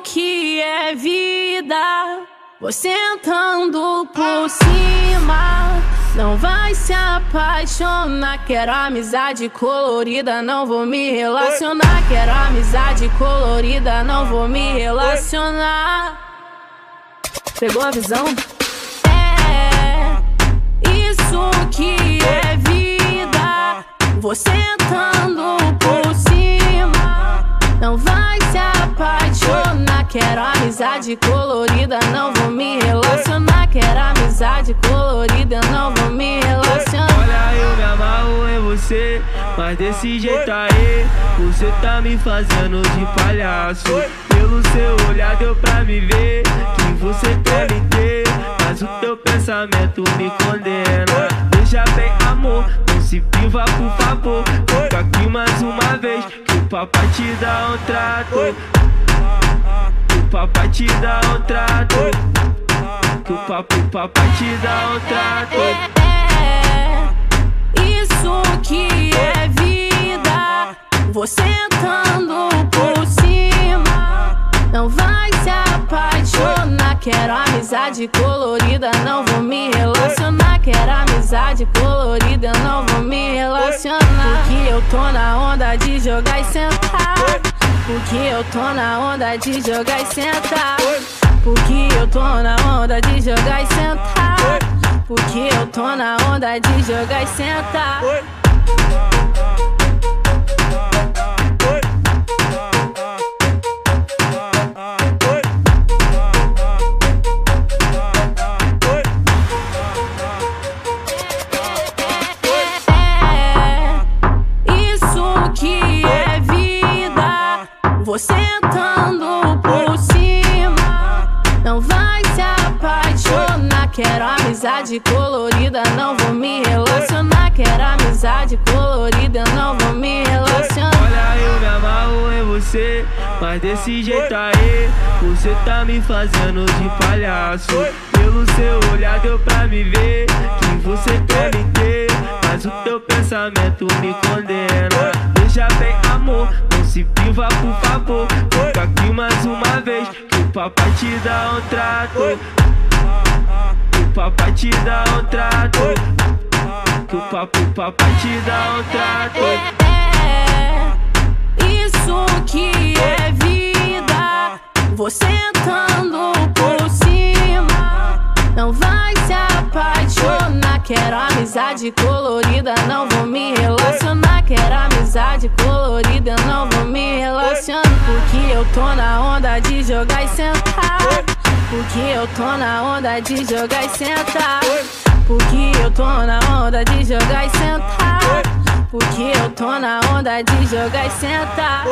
que é vida. Você andando por cima. Não vai se apaixonar. Quero amizade colorida, não vou me relacionar. Quero amizade colorida, não vou me relacionar. Pegou a visão? É, isso que apaixonar. Quero amizade colorida, não vou me relacionar. Quero amizade colorida, não vou me relacionar. Olha, eu me amarro em você, mas desse jeito aí, você tá me fazendo de palhaço. Pelo seu olhar deu pra me ver que você quer me ter, mas o teu pensamento me condena. Veja bem, amor, não se priva, por favor. Fica aqui mais uma vez, o papai te dá um trato. O papai te dá um trato. O papai, o papai te dá um trato. É, isso que é vida. Você andando por cima. Não vai se apaixonar. Quero amizade colorida, não vou me relacionar. Quero amizade colorida, não vou me relacionar. Eu tô na onda de jogar e sentar. Porque eu tô na onda de jogar e sentar. Porque eu tô na onda de jogar e sentar. Porque eu tô na onda de jogar e sentar. Andando por cima. Não vai se apaixonar. Quero amizade colorida, não vou me relacionar. Quero amizade colorida, não vou me relacionar. Olha, eu me amarro em você, mas desse jeito aí, você tá me fazendo de palhaço. Pelo seu olhar deu pra me ver que você quer me ter, mas o teu pensamento me condena. Amor, não se priva, por favor. Fica aqui mais uma vez, que o papai te dá um trato. Que o papai te dá um trato. Que o papai, o papai te dá um trato. É, isso que é vida. Você andando por cima. Não vai se apaixonar. Quero amizade colorida, não vou me relacionar. Quero amizade colorida, não vou me relacionar. Porque eu tô na onda de jogar e sentar. Porque eu tô na onda de jogar e sentar. Porque eu tô na onda de jogar e sentar. Porque eu tô na onda de jogar e sentar.